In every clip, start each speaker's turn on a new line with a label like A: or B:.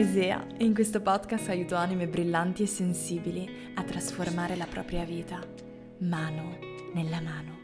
A: Isea e in questo podcast aiuto anime brillanti e sensibili a trasformare la propria vita mano nella mano.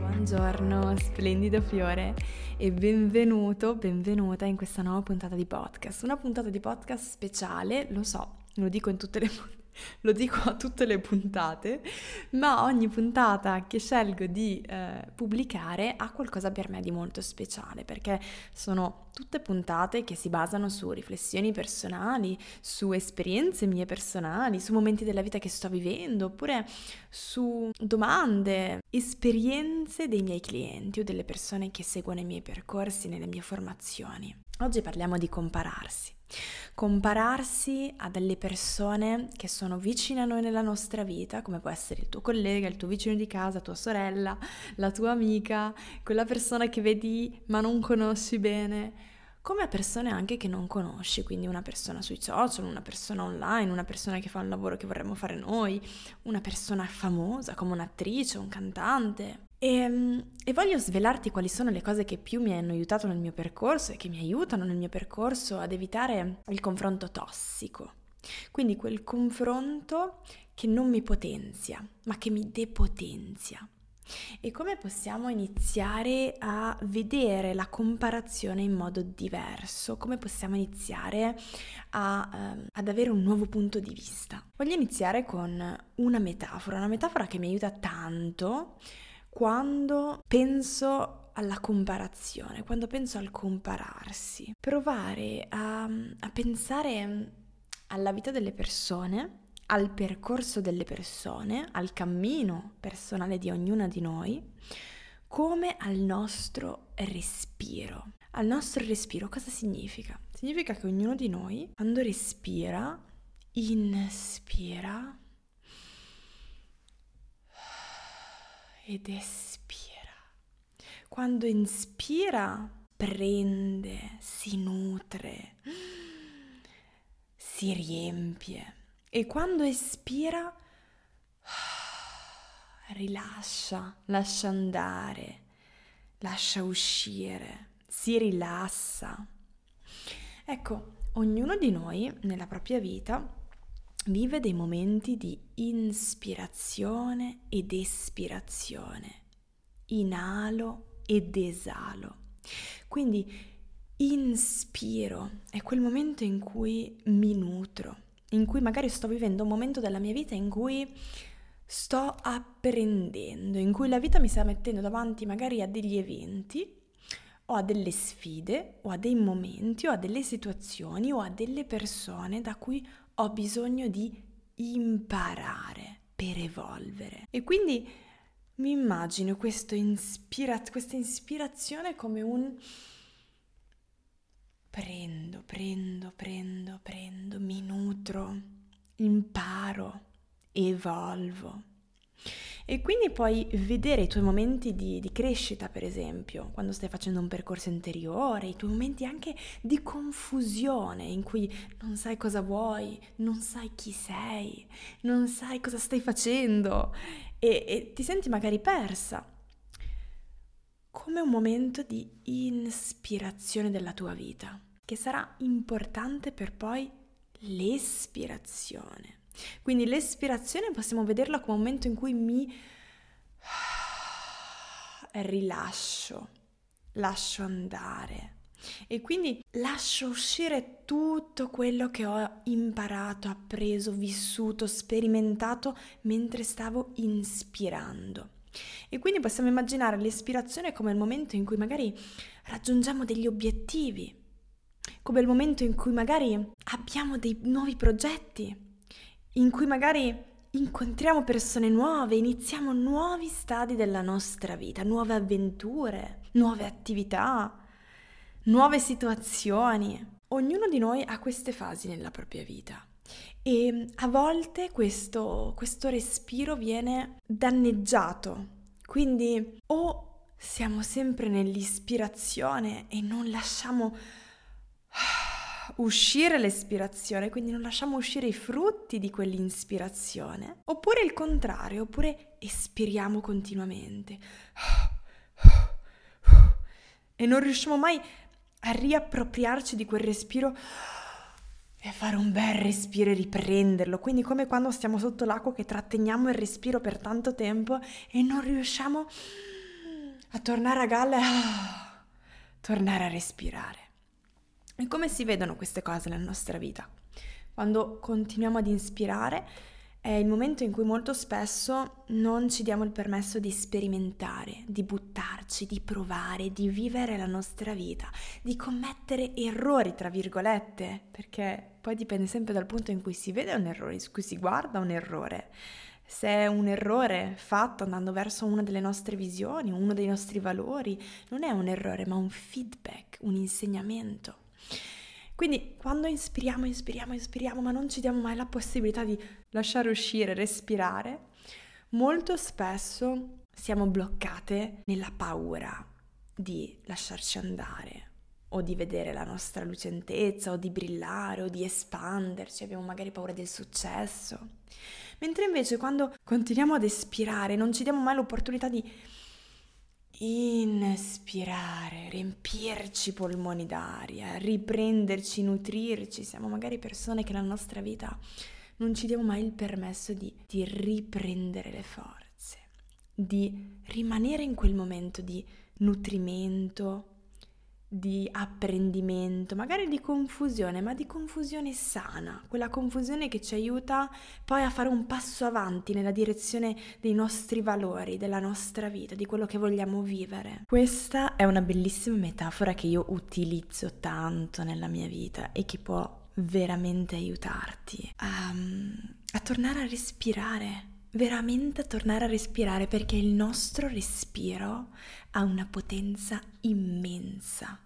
A: Buongiorno, splendido fiore e benvenuto, benvenuta in questa nuova puntata di podcast. Una puntata di podcast speciale, lo so, lo dico in tutte le puntate lo dico a tutte le puntate, ma ogni puntata che scelgo di eh, pubblicare ha qualcosa per me di molto speciale, perché sono tutte puntate che si basano su riflessioni personali, su esperienze mie personali, su momenti della vita che sto vivendo, oppure su domande, esperienze dei miei clienti o delle persone che seguono i miei percorsi nelle mie formazioni. Oggi parliamo di compararsi. Compararsi a delle persone che sono vicine a noi nella nostra vita, come può essere il tuo collega, il tuo vicino di casa, tua sorella, la tua amica, quella persona che vedi ma non conosci bene, come a persone anche che non conosci, quindi una persona sui social, una persona online, una persona che fa un lavoro che vorremmo fare noi, una persona famosa come un'attrice, un cantante. E, ehm, e, voglio svelarti quali sono le cose che più mi hanno aiutato nel mio percorso e che mi aiutano nel mio percorso ad evitare il confronto tossico. Quindi quel confronto che non mi potenzia, ma che mi depotenzia. E come possiamo iniziare a vedere la comparazione in modo diverso? Come possiamo iniziare a, um, ad avere un nuovo punto di vista? Voglio iniziare con una metafora, una metafora che mi aiuta tanto quando penso alla comparazione, quando penso al compararsi, provare a, a pensare alla vita delle persone, al percorso delle persone, al cammino personale di ognuna di noi, come al nostro respiro. Al nostro respiro cosa significa? Significa che ognuno di noi, quando respira, inspira ed espira. Quando inspira, prende, si nutre, si riempie. E quando espira, rilascia, lascia andare, lascia uscire, si rilassa. Ecco, ognuno di noi nella propria vita vive dei momenti di ispirazione ed espirazione, inalo ed esalo. Quindi inspiro è quel momento in cui mi nutro, in cui magari sto vivendo un momento della mia vita in cui sto apprendendo, in cui la vita mi sta mettendo davanti magari a degli eventi o a delle sfide o a dei momenti o a delle situazioni o a delle persone da cui ho bisogno di imparare per evolvere. E quindi mi immagino ispira- questa ispirazione come un prendo, prendo, prendo, prendo, mi nutro, imparo, evolvo. E quindi puoi vedere i tuoi momenti di, di, crescita, per esempio, quando stai facendo un percorso interiore, i tuoi momenti anche di confusione in cui non sai cosa vuoi, non sai chi sei, non sai cosa stai facendo e, e ti senti magari persa. Come un momento di ispirazione della tua vita, che sarà importante per poi l'espirazione. Quindi l'espirazione possiamo vederla come un momento in cui mi rilascio, lascio andare e quindi lascio uscire tutto quello che ho imparato, appreso, vissuto, sperimentato mentre stavo inspirando. E quindi possiamo immaginare l'ispirazione come il momento in cui magari raggiungiamo degli obiettivi, come il momento in cui magari abbiamo dei nuovi progetti, in cui magari incontriamo persone nuove, iniziamo nuovi stadi della nostra vita, nuove avventure, nuove attività, nuove situazioni. Ognuno di noi ha queste fasi nella propria vita e a volte questo, questo respiro viene danneggiato. Quindi o siamo sempre nell'ispirazione e non lasciamo uscire l'espirazione, quindi non lasciamo uscire i frutti di quell'inspirazione, oppure il contrario, oppure espiriamo continuamente e non riusciamo mai a riappropriarci di quel respiro e fare un bel respiro e riprenderlo. Quindi come quando stiamo sotto l'acqua che tratteniamo il respiro per tanto tempo e non riusciamo a tornare a galla e ah, tornare a respirare. E come si vedono queste cose nella nostra vita? Quando continuiamo ad inspirare è il momento in cui molto spesso non ci diamo il permesso di sperimentare, di buttarci, di provare, di vivere la nostra vita, di commettere errori, tra virgolette, perché poi dipende sempre dal punto in cui si vede un errore, in cui si guarda un errore. Se è un errore fatto andando verso una delle nostre visioni, uno dei nostri valori, non è un errore, ma un feedback, un insegnamento. Quindi quando ispiriamo, ispiriamo, ispiriamo, ma non ci diamo mai la possibilità di lasciare uscire, respirare, molto spesso siamo bloccate nella paura di lasciarci andare o di vedere la nostra lucentezza o di brillare o di espanderci, abbiamo magari paura del successo. Mentre invece quando continuiamo ad espirare non ci diamo mai l'opportunità di inspirare, riempirci i polmoni d'aria, riprenderci, nutrirci. Siamo magari persone che nella nostra vita non ci diamo mai il permesso di, di riprendere le forze, di rimanere in quel momento di nutrimento, di apprendimento, magari di confusione, ma di confusione sana, quella confusione che ci aiuta poi a fare un passo avanti nella direzione dei nostri valori, della nostra vita, di quello che vogliamo vivere. Questa è una bellissima metafora che io utilizzo tanto nella mia vita e che può veramente aiutarti a, a tornare a respirare veramente tornare a respirare perché il nostro respiro ha una potenza immensa.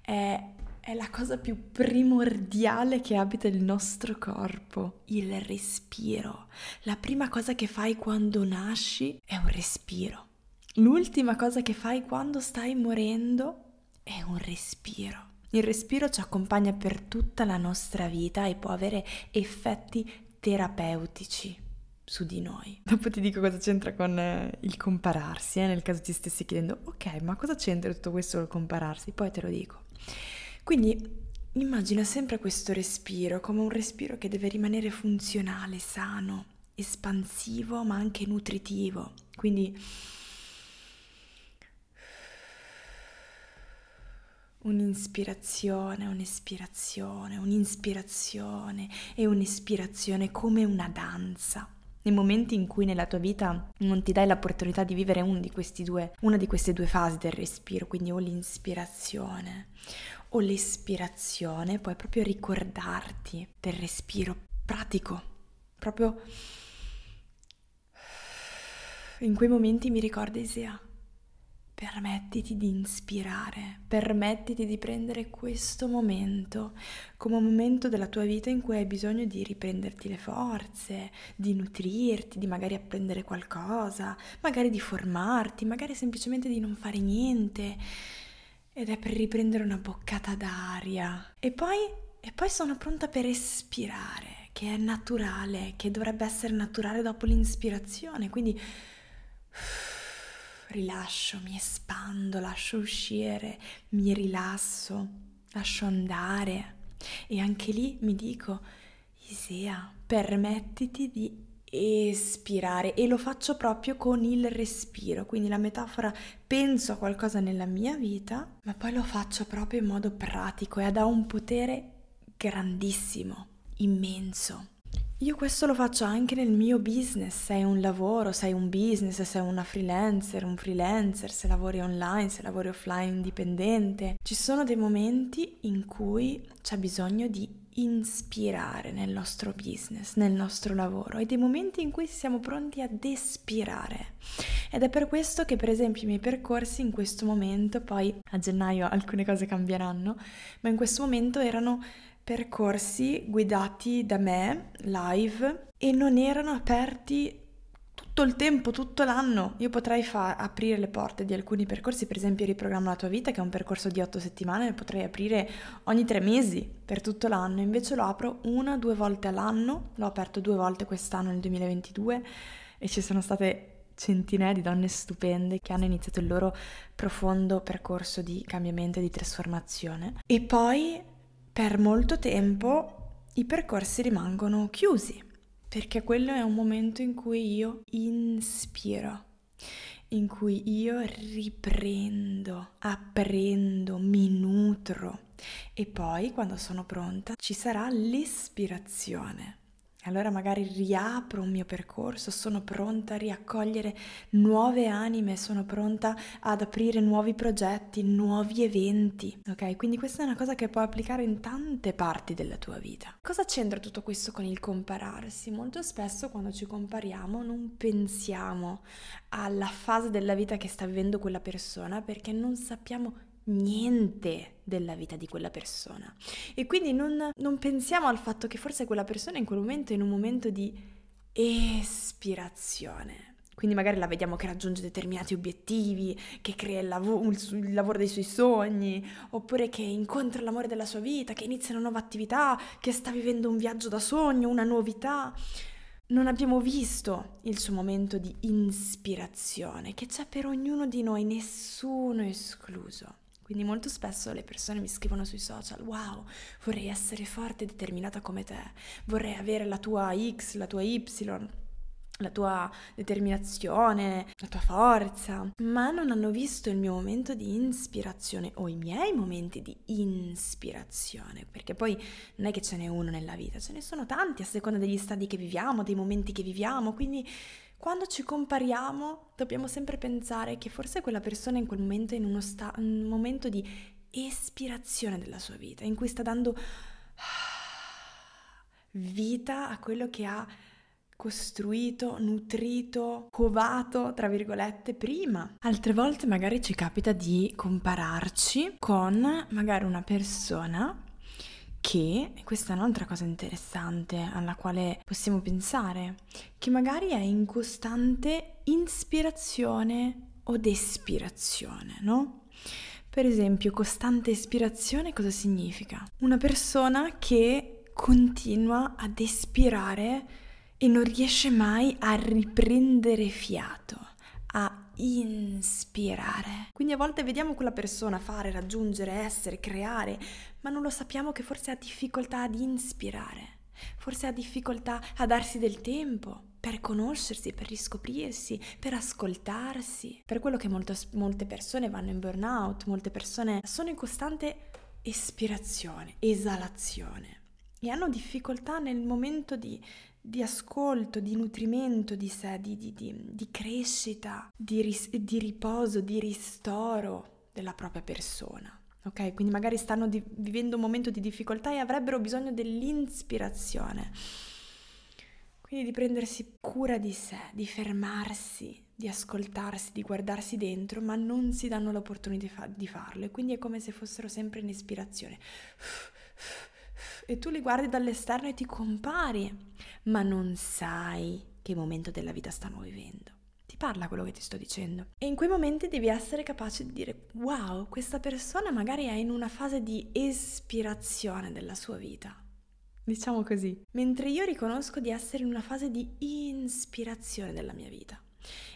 A: È, è, la cosa più primordiale che abita il nostro corpo, il respiro. La prima cosa che fai quando nasci è un respiro. L'ultima cosa che fai quando stai morendo è un respiro. Il respiro ci accompagna per tutta la nostra vita e può avere effetti terapeutici su di noi. Dopo ti dico cosa c'entra con eh, il compararsi, eh, nel caso ti stessi chiedendo, ok, ma cosa c'entra tutto questo col compararsi? Poi te lo dico. Quindi immagina sempre questo respiro come un respiro che deve rimanere funzionale, sano, espansivo, ma anche nutritivo. Quindi un'ispirazione, un'espirazione, un'ispirazione e un'espirazione come una danza nei momenti in cui nella tua vita non ti dai l'opportunità di vivere un di due, una di queste due fasi del respiro, quindi o l'inspirazione o l'espirazione, puoi proprio ricordarti del respiro pratico, proprio in quei momenti mi ricorda Isea Permettiti di ispirare, permettiti di prendere questo momento come un momento della tua vita in cui hai bisogno di riprenderti le forze, di nutrirti, di magari apprendere qualcosa, magari di formarti, magari semplicemente di non fare niente. Ed è per riprendere una boccata d'aria. E poi, e poi sono pronta per espirare, che è naturale, che dovrebbe essere naturale dopo l'inspirazione. Quindi rilascio, mi espando, lascio uscire, mi rilasso, lascio andare. E anche lì mi dico, Isea, permettiti di espirare e lo faccio proprio con il respiro, quindi la metafora penso a qualcosa nella mia vita, ma poi lo faccio proprio in modo pratico e ha un potere grandissimo, immenso. Io questo lo faccio anche nel mio business, sei un lavoro, sei un business, sei una freelancer, un freelancer, se lavori online, se lavori offline indipendente. Ci sono dei momenti in cui c'è bisogno di ispirare nel nostro business, nel nostro lavoro e dei momenti in cui siamo pronti ad espirare. Ed è per questo che per esempio i miei percorsi in questo momento, poi a gennaio alcune cose cambieranno, ma in questo momento erano percorsi guidati da me live e non erano aperti tutto il tempo, tutto l'anno. Io potrei fa- aprire le porte di alcuni percorsi, per esempio Riprogramma la tua vita, che è un percorso di otto settimane, lo potrei aprire ogni tre mesi per tutto l'anno, invece lo apro una, due volte all'anno, l'ho aperto due volte quest'anno nel 2022 e ci sono state centinaia di donne stupende che hanno iniziato il loro profondo percorso di cambiamento e di trasformazione. E poi per molto tempo i percorsi rimangono chiusi perché quello è un momento in cui io inspiro, in cui io riprendo, apprendo, mi nutro e poi quando sono pronta ci sarà l'ispirazione. Allora magari riapro un mio percorso, sono pronta a riaccogliere nuove anime, sono pronta ad aprire nuovi progetti, nuovi eventi. Ok? Quindi questa è una cosa che puoi applicare in tante parti della tua vita. Cosa c'entra tutto questo con il compararsi? Molto spesso quando ci compariamo non pensiamo alla fase della vita che sta vivendo quella persona perché non sappiamo niente della vita di quella persona. E quindi non, non pensiamo al fatto che forse quella persona in quel momento è in un momento di espirazione. Quindi magari la vediamo che raggiunge determinati obiettivi, che crea il, lav- il, lavoro dei suoi sogni, oppure che incontra l'amore della sua vita, che inizia una nuova attività, che sta vivendo un viaggio da sogno, una novità. Non abbiamo visto il suo momento di ispirazione, che c'è per ognuno di noi, nessuno escluso. Quindi molto spesso le persone mi scrivono sui social, wow, vorrei essere forte e determinata come te, vorrei avere la tua X, la tua Y, la tua determinazione, la tua forza, ma non hanno visto il mio momento di ispirazione o i miei momenti di ispirazione, perché poi non è che ce n'è uno nella vita, ce ne sono tanti a seconda degli stadi che viviamo, dei momenti che viviamo, quindi quando ci compariamo dobbiamo sempre pensare che forse quella persona in quel momento è in uno sta- un momento di espirazione della sua vita, in cui sta dando vita a quello che ha costruito, nutrito, covato, tra virgolette, prima. Altre volte magari ci capita di compararci con magari una persona che, e questa è un'altra cosa interessante alla quale possiamo pensare, che magari è in costante ispirazione o despirazione, no? Per esempio, costante ispirazione cosa significa? Una persona che continua ad espirare e non riesce mai a riprendere fiato, inspirare. Quindi a volte vediamo quella persona fare, raggiungere, essere, creare, ma non lo sappiamo che forse ha difficoltà ad inspirare, forse ha difficoltà a darsi del tempo per conoscersi, per riscoprirsi, per ascoltarsi. Per quello che molto, molte persone vanno in burnout, molte persone sono in costante espirazione, esalazione e hanno difficoltà nel momento di di ascolto, di nutrimento di sé, di, di, di, di crescita, ris- di, riposo, di ristoro della propria persona. Ok? Quindi magari stanno vivendo un momento di difficoltà e avrebbero bisogno dell'ispirazione. Quindi di prendersi cura di sé, di fermarsi, di ascoltarsi, di guardarsi dentro, ma non si danno l'opportunità di farlo. E quindi è come se fossero sempre in ispirazione e tu li guardi dall'esterno e ti compari, ma non sai che momento della vita stanno vivendo. Ti parla quello che ti sto dicendo. E in quei momenti devi essere capace di dire, wow, questa persona magari è in una fase di espirazione della sua vita. Diciamo così. Mentre io riconosco di essere in una fase di ispirazione della mia vita.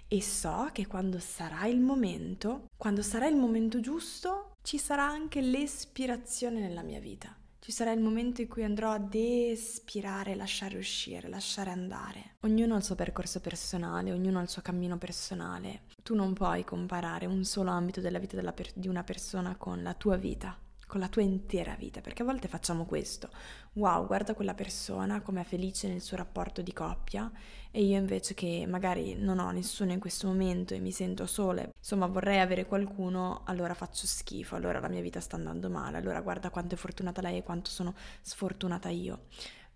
A: E so che quando sarà il momento, quando sarà il momento giusto, ci sarà anche l'espirazione nella mia vita ci sarà il momento in cui andrò ad espirare, lasciare uscire, lasciare andare. Ognuno ha il suo percorso personale, ognuno ha il suo cammino personale. Tu non puoi comparare un solo ambito della vita per- di una persona con la tua vita con la tua intera vita, perché a volte facciamo questo. Wow, guarda quella persona come è felice nel suo rapporto di coppia e io invece che magari non ho nessuno in questo momento e mi sento sola, insomma vorrei avere qualcuno, allora faccio schifo, allora la mia vita sta andando male, allora guarda quanto è fortunata lei e quanto sono sfortunata io.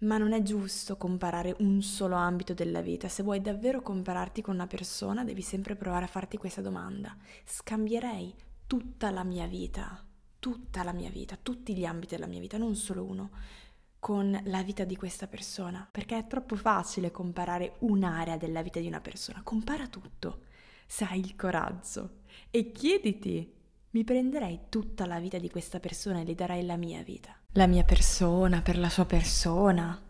A: Ma non è giusto comparare un solo ambito della vita. Se vuoi davvero compararti con una persona, devi sempre provare a farti questa domanda. Scambierei tutta la mia vita tutta la mia vita, tutti gli ambiti della mia vita, non solo uno, con la vita di questa persona, perché è troppo facile comparare un'area della vita di una persona. Compara tutto, se hai il coraggio, e chiediti, mi prenderei tutta la vita di questa persona e le darei la mia vita. La mia persona per la sua persona,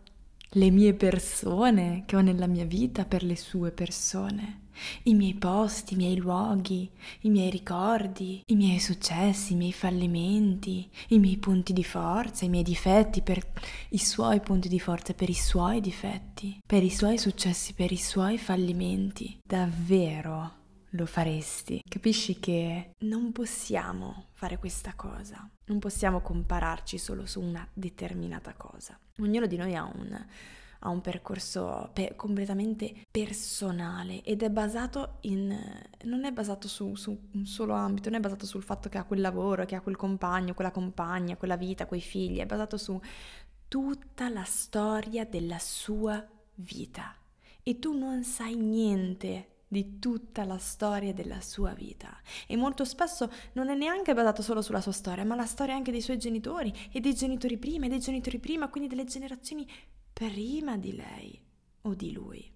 A: le mie persone che ho nella mia vita per le sue persone, i miei posti, i miei luoghi, i miei ricordi, i miei successi, i miei fallimenti, i miei punti di forza, i miei difetti per i suoi punti di forza, per i suoi difetti, per i suoi successi, per i suoi fallimenti. Davvero lo faresti. Capisci che non possiamo fare questa cosa, non possiamo compararci solo su una determinata cosa. Ognuno di noi ha un, ha un percorso pe- completamente personale ed è basato in... non è basato su, su, un solo ambito, non è basato sul fatto che ha quel lavoro, che ha quel compagno, quella compagna, quella vita, quei figli, è basato su tutta la storia della sua vita. E tu non sai niente di tutta la storia della sua vita e molto spesso non è neanche basato solo sulla sua storia, ma la storia anche dei suoi genitori e dei genitori prima e dei genitori prima, quindi delle generazioni prima di lei o di lui.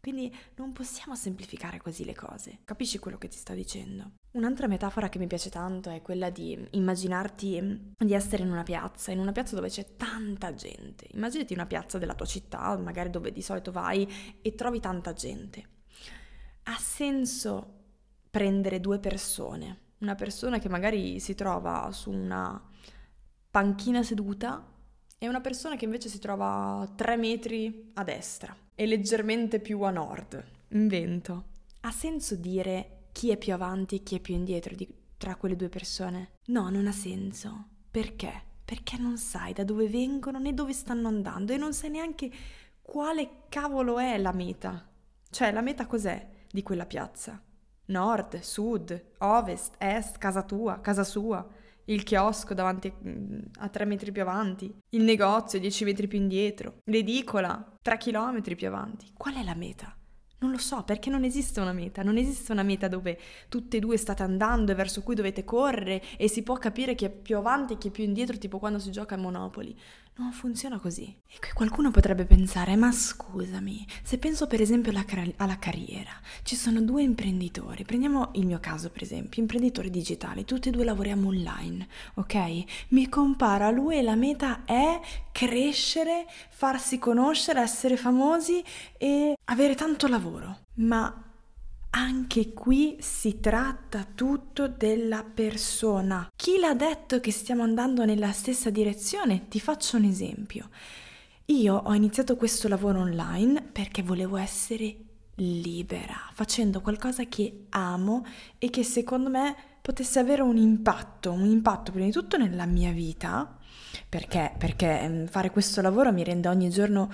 A: Quindi non possiamo semplificare così le cose. Capisci quello che ti sto dicendo? Un'altra metafora che mi piace tanto è quella di immaginarti di essere in una piazza, in una piazza dove c'è tanta gente. Immaginati una piazza della tua città, magari dove di solito vai e trovi tanta gente ha senso prendere due persone, una persona che magari si trova su una panchina seduta e una persona che invece si trova tre metri a destra e leggermente più a nord. Invento. Ha senso dire chi è più avanti e chi è più indietro di, tra quelle due persone? No, non ha senso. Perché? Perché non sai da dove vengono né dove stanno andando e non sai neanche quale cavolo è la meta. Cioè, la meta cos'è? di quella piazza. Nord, sud, ovest, est, casa tua, casa sua, il chiosco davanti mm, a tre metri più avanti, il negozio dieci metri più indietro, l'edicola tre chilometri più avanti. Qual è la meta? Non lo so, perché non esiste una meta, non esiste una meta dove tutte e due state andando e verso cui dovete correre e si può capire chi è più avanti e chi è più indietro, tipo quando si gioca a Monopoli. Non funziona così. E qui qualcuno potrebbe pensare, ma scusami, se penso per esempio alla, car- alla, carriera, ci sono due imprenditori, prendiamo il mio caso per esempio, imprenditori digitali, tutti e due lavoriamo online, ok? Mi compara lui e la meta è crescere, farsi conoscere, essere famosi e avere tanto lavoro. Ma anche qui si tratta tutto della persona. Chi l'ha detto che stiamo andando nella stessa direzione? Ti faccio un esempio. Io ho iniziato questo lavoro online perché volevo essere libera, facendo qualcosa che amo e che secondo me potesse avere un impatto, un impatto prima di tutto nella mia vita, perché, perché ehm, fare questo lavoro mi rende ogni giorno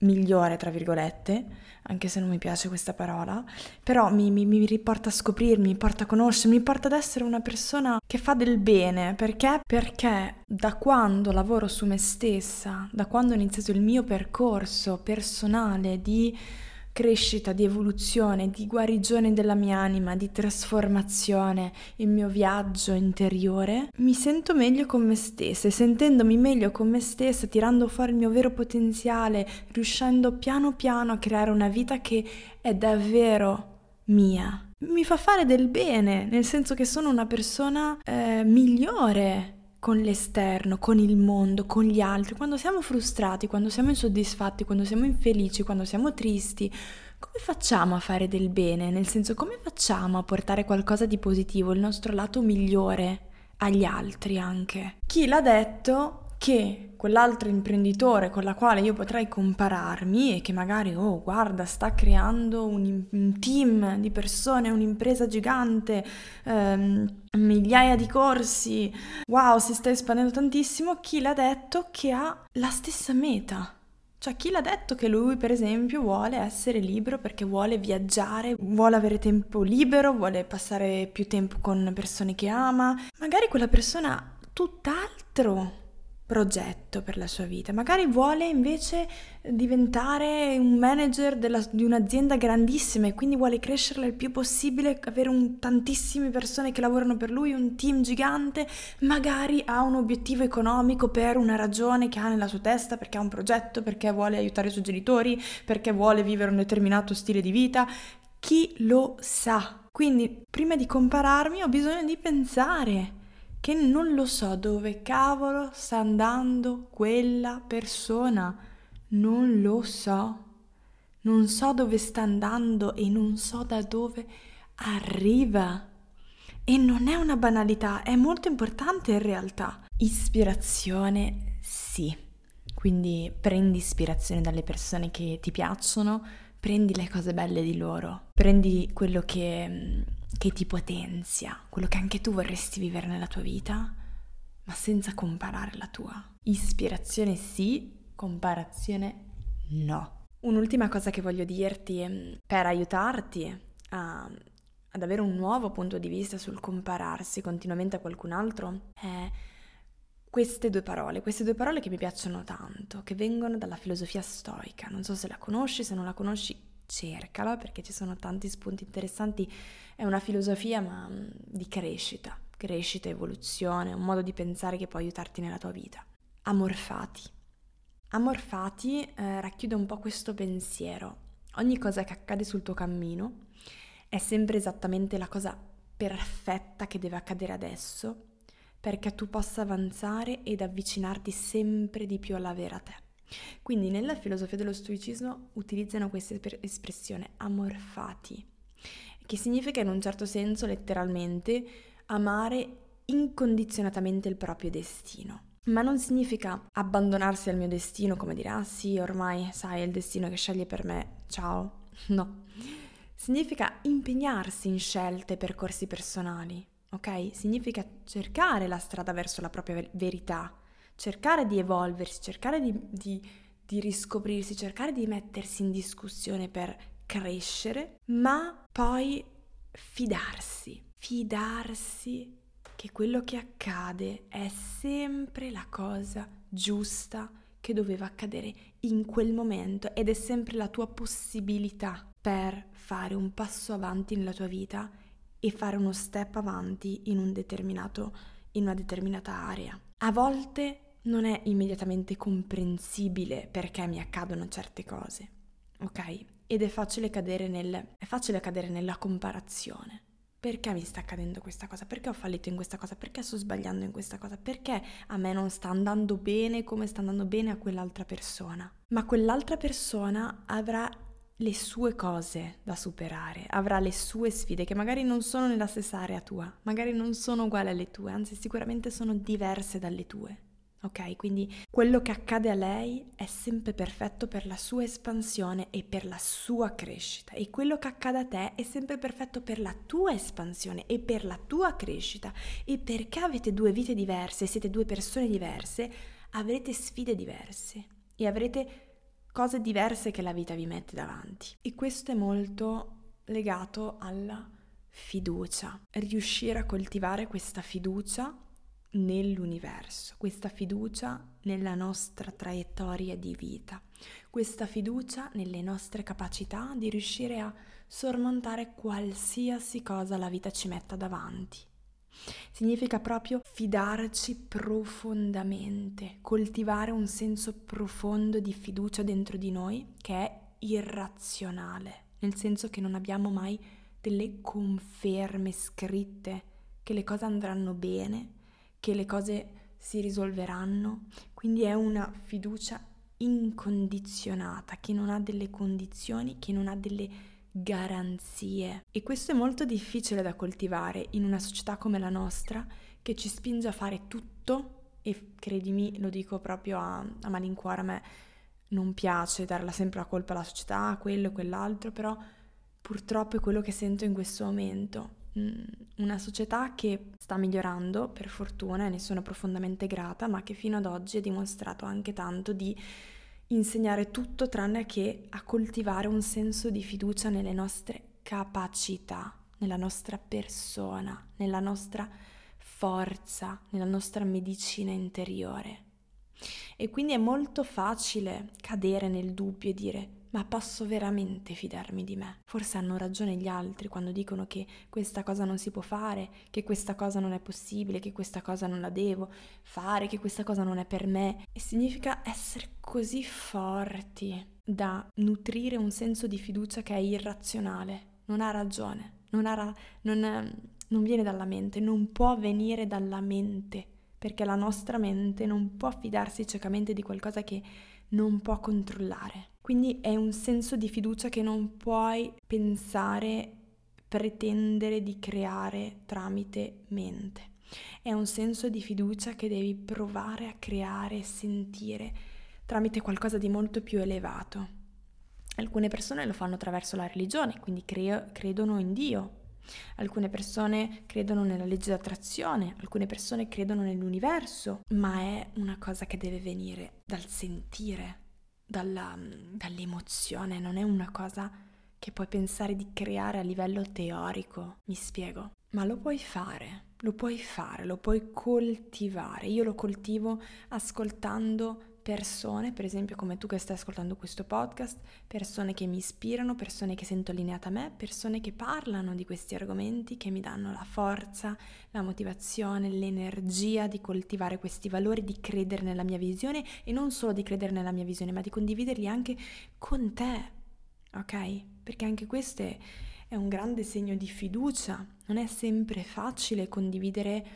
A: migliore, tra virgolette, anche se non mi piace questa parola, però mi, mi, mi, riporta a scoprirmi, mi porta a conoscermi, mi porta ad essere una persona che fa del bene. Perché? Perché da quando lavoro su me stessa, da quando ho iniziato il mio percorso personale di crescita, di evoluzione, di guarigione della mia anima, di trasformazione, il mio viaggio interiore, mi sento meglio con me stessa e sentendomi meglio con me stessa, tirando fuori il mio vero potenziale, riuscendo piano piano a creare una vita che è davvero mia. Mi fa fare del bene, nel senso che sono una persona eh, migliore, con l'esterno, con il mondo, con gli altri, quando siamo frustrati, quando siamo insoddisfatti, quando siamo infelici, quando siamo tristi, come facciamo a fare del bene? Nel senso, come facciamo a portare qualcosa di positivo, il nostro lato migliore agli altri anche? Chi l'ha detto che quell'altro imprenditore con la quale io potrei compararmi e che magari, oh, guarda, sta creando un, un team di persone, un'impresa gigante, ehm, migliaia di corsi, wow, si sta espandendo tantissimo, chi l'ha detto che ha la stessa meta? Cioè, chi l'ha detto che lui, per esempio, vuole essere libero perché vuole viaggiare, vuole avere tempo libero, vuole passare più tempo con persone che ama? Magari quella persona ha tutt'altro progetto per la sua vita, magari vuole invece diventare un manager della, di un'azienda grandissima e quindi vuole crescerla il più possibile, avere un, tantissime persone che lavorano per lui, un team gigante, magari ha un obiettivo economico per una ragione che ha nella sua testa, perché ha un progetto, perché vuole aiutare i suoi genitori, perché vuole vivere un determinato stile di vita, chi lo sa? Quindi prima di compararmi ho bisogno di pensare che non lo so dove cavolo sta andando quella persona, non lo so, non so dove sta andando e non so da dove arriva. E non è una banalità, è molto importante in realtà. Ispirazione, sì. Quindi prendi ispirazione dalle persone che ti piacciono, prendi le cose belle di loro, prendi quello che che ti potenzia, quello che anche tu vorresti vivere nella tua vita, ma senza comparare la tua. Ispirazione sì, comparazione no. Un'ultima cosa che voglio dirti mm, per aiutarti a, ad avere un nuovo punto di vista sul compararsi continuamente a qualcun altro è queste due parole, queste due parole che mi piacciono tanto, che vengono dalla filosofia stoica. Non so se la conosci, se non la conosci cercala perché ci sono tanti spunti interessanti. È una filosofia ma mm, di crescita, crescita, evoluzione, un modo di pensare che può aiutarti nella tua vita. Amorfati. Amorfati eh, racchiude un po' questo pensiero. Ogni cosa che accade sul tuo cammino è sempre esattamente la cosa perfetta che deve accadere adesso perché tu possa avanzare ed avvicinarti sempre di più alla vera te. Quindi nella filosofia dello stoicismo utilizzano questa espressione amorfati, che significa in un certo senso letteralmente amare incondizionatamente il proprio destino. Ma non significa abbandonarsi al mio destino come dire ah sì, ormai sai è il destino che sceglie per me, ciao. No. Significa impegnarsi in scelte e percorsi personali, ok? Significa cercare la strada verso la propria verità, cercare di evolversi, cercare di, di, di riscoprirsi, cercare di mettersi in discussione per crescere, ma poi fidarsi, fidarsi che quello che accade è sempre la cosa giusta che doveva accadere in quel momento ed è sempre la tua possibilità per fare un passo avanti nella tua vita e fare uno step avanti in, un determinato, in una determinata area. A volte non è immediatamente comprensibile perché mi accadono certe cose, ok? Ed è facile cadere, nel, è facile cadere nella comparazione. Perché mi sta accadendo questa cosa? Perché ho fallito in questa cosa? Perché sto sbagliando in questa cosa? Perché a me non sta andando bene come sta andando bene a quell'altra persona? Ma quell'altra persona avrà le sue cose da superare, avrà le sue sfide che magari non sono nella stessa area tua, magari non sono uguali alle tue, anzi sicuramente sono diverse dalle tue. Ok, quindi quello che accade a lei è sempre perfetto per la sua espansione e per la sua crescita. E quello che accade a te è sempre perfetto per la tua espansione e per la tua crescita. E perché avete due vite diverse, siete due persone diverse, avrete sfide diverse e avrete cose diverse che la vita vi mette davanti. E questo è molto legato alla fiducia, riuscire a coltivare questa fiducia nell'universo, questa fiducia nella nostra traiettoria di vita, questa fiducia nelle nostre capacità di riuscire a sormontare qualsiasi cosa la vita ci metta davanti. Significa proprio fidarci profondamente, coltivare un senso profondo di fiducia dentro di noi che è irrazionale, nel senso che non abbiamo mai delle conferme scritte che le cose andranno bene, che le cose si risolveranno, quindi è una fiducia incondizionata, che non ha delle condizioni, che non ha delle garanzie. E questo è molto difficile da coltivare in una società come la nostra, che ci spinge a fare tutto, e credimi, lo dico proprio a, a malincuore, a me non piace darla sempre la colpa alla società, quello e quell'altro, però purtroppo è quello che sento in questo momento una società che sta migliorando, per fortuna, e ne sono profondamente grata, ma che fino ad oggi ha dimostrato anche tanto di insegnare tutto tranne che a coltivare un senso di fiducia nelle nostre capacità, nella nostra persona, nella nostra forza, nella nostra medicina interiore. E quindi è molto facile cadere nel dubbio e dire ma posso veramente fidarmi di me? Forse hanno ragione gli altri quando dicono che questa cosa non si può fare, che questa cosa non è possibile, che questa cosa non la devo fare, che questa cosa non è per me. E significa essere così forti da nutrire un senso di fiducia che è irrazionale, non ha ragione, non, ha ra- non, non viene dalla mente, non può venire dalla mente, perché la nostra mente non può fidarsi ciecamente di qualcosa che non può controllare. Quindi è un senso di fiducia che non puoi pensare, pretendere di creare tramite mente. È un senso di fiducia che devi provare a creare e sentire tramite qualcosa di molto più elevato. Alcune persone lo fanno attraverso la religione, quindi cre- credono in Dio. Alcune persone credono nella legge d'attrazione, alcune persone credono nell'universo, ma è una cosa che deve venire dal sentire, dalla, dall'emozione, non è una cosa che puoi pensare di creare a livello teorico, mi spiego, ma lo puoi fare, lo puoi fare, lo puoi coltivare. Io lo coltivo ascoltando persone, per esempio come tu che stai ascoltando questo podcast, persone che mi ispirano, persone che sento allineate a me, persone che parlano di questi argomenti, che mi danno la forza, la motivazione, l'energia di coltivare questi valori, di credere nella mia visione e non solo di credere nella mia visione, ma di condividerli anche con te, ok? Perché anche questo è, un grande segno di fiducia, non è sempre facile condividere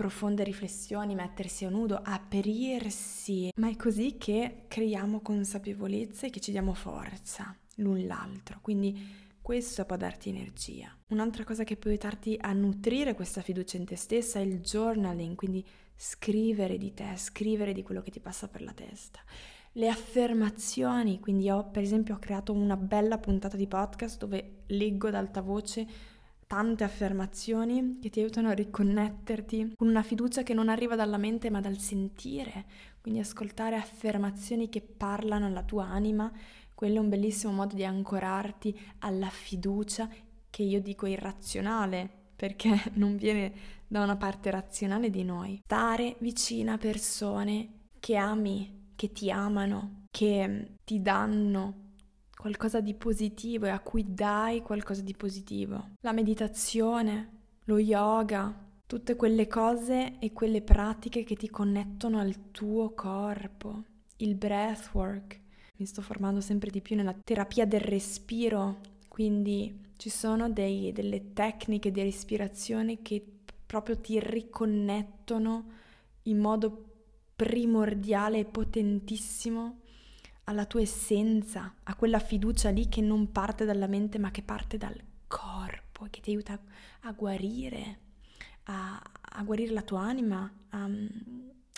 A: profonde riflessioni, mettersi a nudo, aprirsi, ma è così che creiamo consapevolezza e che ci diamo forza l'un l'altro. Quindi questo può darti energia. Un'altra cosa che può aiutarti a nutrire questa fiducia in te stessa è il journaling, quindi scrivere di te, scrivere di quello che ti passa per la testa. Le affermazioni, quindi io per esempio ho creato una bella puntata di podcast dove leggo ad alta voce tante affermazioni che ti aiutano a riconnetterti con una fiducia che non arriva dalla mente ma dal sentire, quindi ascoltare affermazioni che parlano alla tua anima, quello è un bellissimo modo di ancorarti alla fiducia che io dico irrazionale, perché non viene da una parte razionale di noi. Stare vicino a persone che ami, che ti amano, che ti danno qualcosa di positivo e a cui dai qualcosa di positivo. La meditazione, lo yoga, tutte quelle cose e quelle pratiche che ti connettono al tuo corpo, il breathwork. Mi sto formando sempre di più nella terapia del respiro, quindi ci sono dei, delle tecniche di respirazione che proprio ti riconnettono in modo primordiale e potentissimo alla tua essenza, a quella fiducia lì che non parte dalla mente ma che parte dal corpo e che ti aiuta a guarire, a, a guarire la tua anima, a,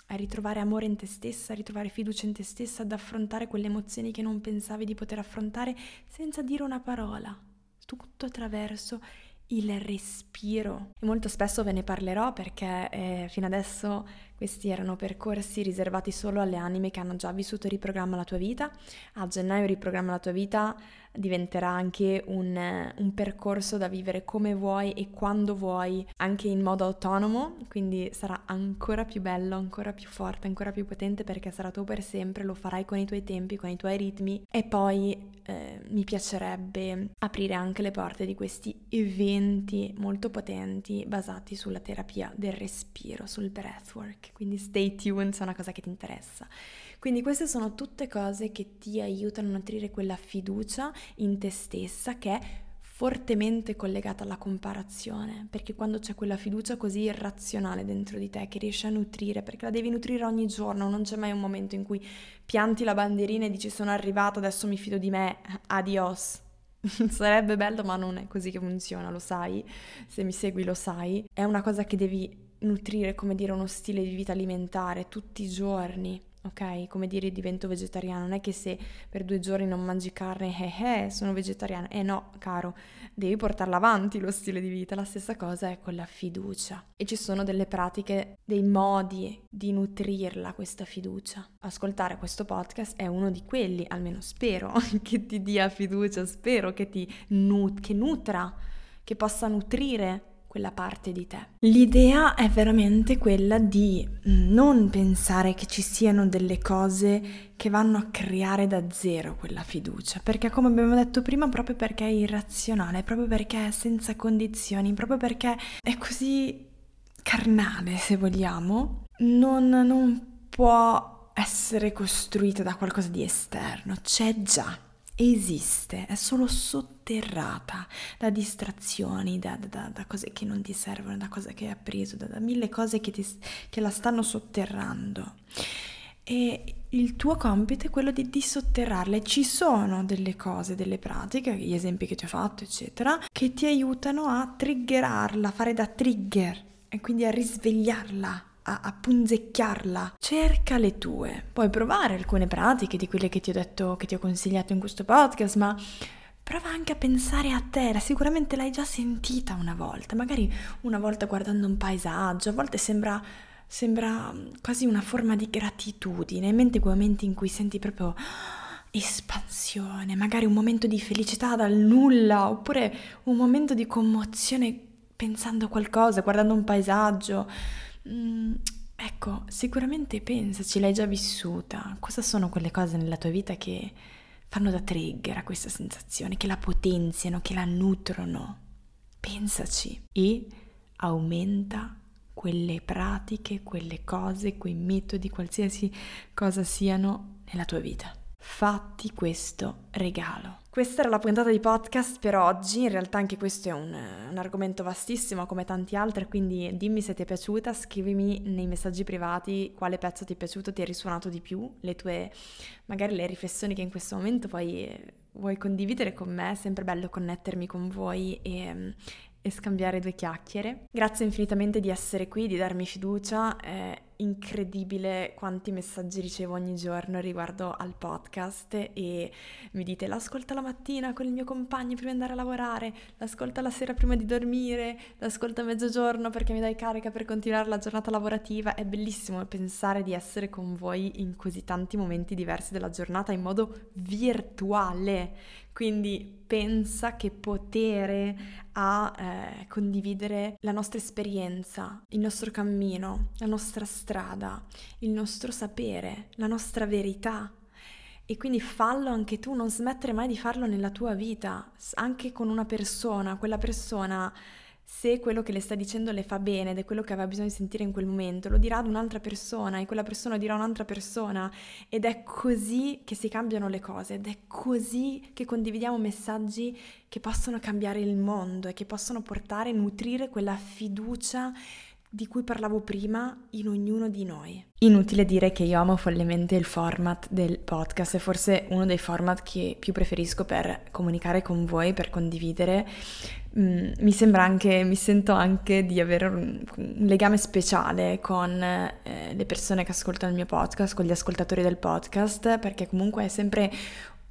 A: a ritrovare amore in te stessa, a ritrovare fiducia in te stessa, ad affrontare quelle emozioni che non pensavi di poter affrontare senza dire una parola, tutto attraverso il respiro. E molto spesso ve ne parlerò perché eh, fino adesso questi erano percorsi riservati solo alle anime che hanno già vissuto Riprogramma la tua vita. A gennaio Riprogramma la tua vita diventerà anche un, un, percorso da vivere come vuoi e quando vuoi, anche in modo autonomo, quindi sarà ancora più bello, ancora più forte, ancora più potente perché sarà tu per sempre, lo farai con i tuoi tempi, con i tuoi ritmi e poi eh, mi piacerebbe aprire anche le porte di questi eventi molto potenti basati sulla terapia del respiro, sul breathwork, quindi stay tuned se è una cosa che ti interessa. Quindi queste sono tutte cose che ti aiutano a nutrire quella fiducia in te stessa che è fortemente collegata alla comparazione, perché quando c'è quella fiducia così irrazionale dentro di te che riesci a nutrire, perché la devi nutrire ogni giorno, non c'è mai un momento in cui pianti la bandierina e dici sono arrivato, adesso mi fido di me, adios. Sarebbe bello, ma non è così che funziona, lo sai, se mi segui lo sai. È una cosa che devi nutrire, come dire, uno stile di vita alimentare tutti i giorni ok? Come dire divento vegetariano, non è che se per due giorni non mangi carne, eh eh, sono vegetariana. Eh no, caro, devi portarla avanti lo stile di vita. La stessa cosa è con la fiducia. E ci sono delle pratiche, dei modi di nutrirla questa fiducia. Ascoltare questo podcast è uno di quelli, almeno spero che ti dia fiducia, spero che ti nut- che nutra, che possa nutrire quella parte di te. L'idea è veramente quella di mm, non pensare che ci siano delle cose che vanno a creare da zero quella fiducia, perché come abbiamo detto prima, proprio perché è irrazionale, proprio perché è senza condizioni, proprio perché è così carnale, se vogliamo, non, non può essere costruita da qualcosa di esterno, c'è già esiste, è solo sotterrata da distrazioni, da, da, da, cose che non ti servono, da cose che hai appreso, da, da mille cose che, ti, che la stanno sotterrando. E il tuo compito è quello di dissotterrarle. Ci sono delle cose, delle pratiche, gli esempi che ti ho fatto, eccetera, che ti aiutano a triggerarla, a fare da trigger e quindi a risvegliarla a, a punzecchiarla. Cerca le tue. Puoi provare alcune pratiche di quelle che ti ho detto, che ti ho consigliato in questo podcast, ma prova anche a pensare a te. Sicuramente l'hai già sentita una volta, magari una volta guardando un paesaggio, a volte sembra sembra quasi una forma di gratitudine, in mente quei momenti in cui senti proprio espansione, magari un momento di felicità dal nulla, oppure un momento di commozione pensando a qualcosa, guardando un paesaggio. Mm, ecco, sicuramente pensaci, l'hai già vissuta. Cosa sono quelle cose nella tua vita che fanno da trigger a questa sensazione, che la potenziano, che la nutrono? Pensaci e aumenta quelle pratiche, quelle cose, quei metodi, qualsiasi cosa siano nella tua vita. Fatti questo regalo. Questa era la puntata di podcast per oggi, in realtà anche questo è un, un, argomento vastissimo come tanti altri, quindi dimmi se ti è piaciuta, scrivimi nei messaggi privati quale pezzo ti è piaciuto, ti è risuonato di più, le tue, magari le riflessioni che in questo momento poi vuoi condividere con me, è sempre bello connettermi con voi e, e scambiare due chiacchiere. Grazie infinitamente di essere qui, di darmi fiducia. È incredibile quanti messaggi ricevo ogni giorno riguardo al podcast e mi dite l'ascolta la mattina con il mio compagno prima di andare a lavorare, l'ascolta la sera prima di dormire, l'ascolta a mezzogiorno perché mi dai carica per continuare la giornata lavorativa. È bellissimo pensare di essere con voi in così tanti momenti diversi della giornata in modo virtuale quindi pensa che potere ha eh, condividere la nostra esperienza, il nostro cammino, la nostra strada, il nostro sapere, la nostra verità. E quindi fallo anche tu, non smettere mai di farlo nella tua vita, anche con una persona, quella persona se quello che le sta dicendo le fa bene ed è quello che aveva bisogno di sentire in quel momento, lo dirà ad un'altra persona e quella persona lo dirà a un'altra persona. Ed è così che si cambiano le cose ed è così che condividiamo messaggi che possono cambiare il mondo e che possono portare e nutrire quella fiducia di cui parlavo prima in ognuno di noi. Inutile dire che io amo follemente il format del podcast, è forse uno dei format che più preferisco per comunicare con voi, per condividere. Mm, mi sembra anche, mi sento anche di avere un, un legame speciale con eh, le persone che ascoltano il mio podcast, con gli ascoltatori del podcast, perché comunque è sempre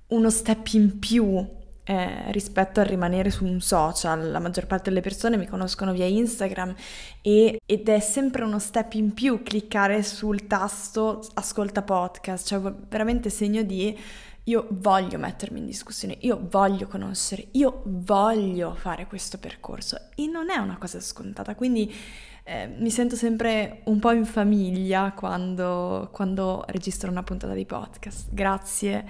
A: uno step in più eh, rispetto a rimanere su un social. La maggior parte delle persone mi conoscono via Instagram e, ed è sempre uno step in più cliccare sul tasto ascolta podcast, cioè veramente segno di io voglio mettermi in discussione, io voglio conoscere, io voglio fare questo percorso e non è una cosa scontata, quindi eh, mi sento sempre un po' in famiglia quando, quando registro una puntata di podcast. Grazie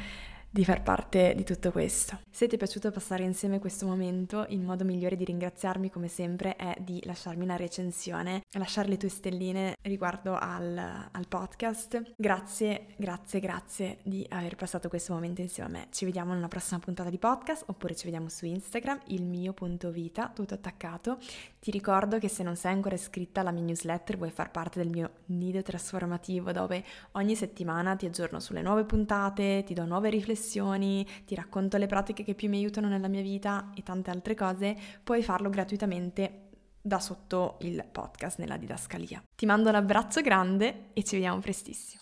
A: di far parte di tutto questo. Se ti è piaciuto passare insieme questo momento, il modo migliore di ringraziarmi come sempre è di lasciarmi una recensione, lasciare le tue stelline riguardo al, al podcast. Grazie, grazie, grazie di aver passato questo momento insieme a me. Ci vediamo nella prossima puntata di podcast oppure ci vediamo su Instagram, il mio punto vita, tutto attaccato. Ti ricordo che se non sei ancora iscritta alla mia newsletter vuoi far parte del mio nido trasformativo dove ogni settimana ti aggiorno sulle nuove puntate, ti do nuove riflessioni riflessioni, ti racconto le pratiche che più mi aiutano nella mia vita e tante altre cose, puoi farlo gratuitamente da sotto il podcast nella didascalia. Ti mando un abbraccio grande e ci vediamo prestissimo.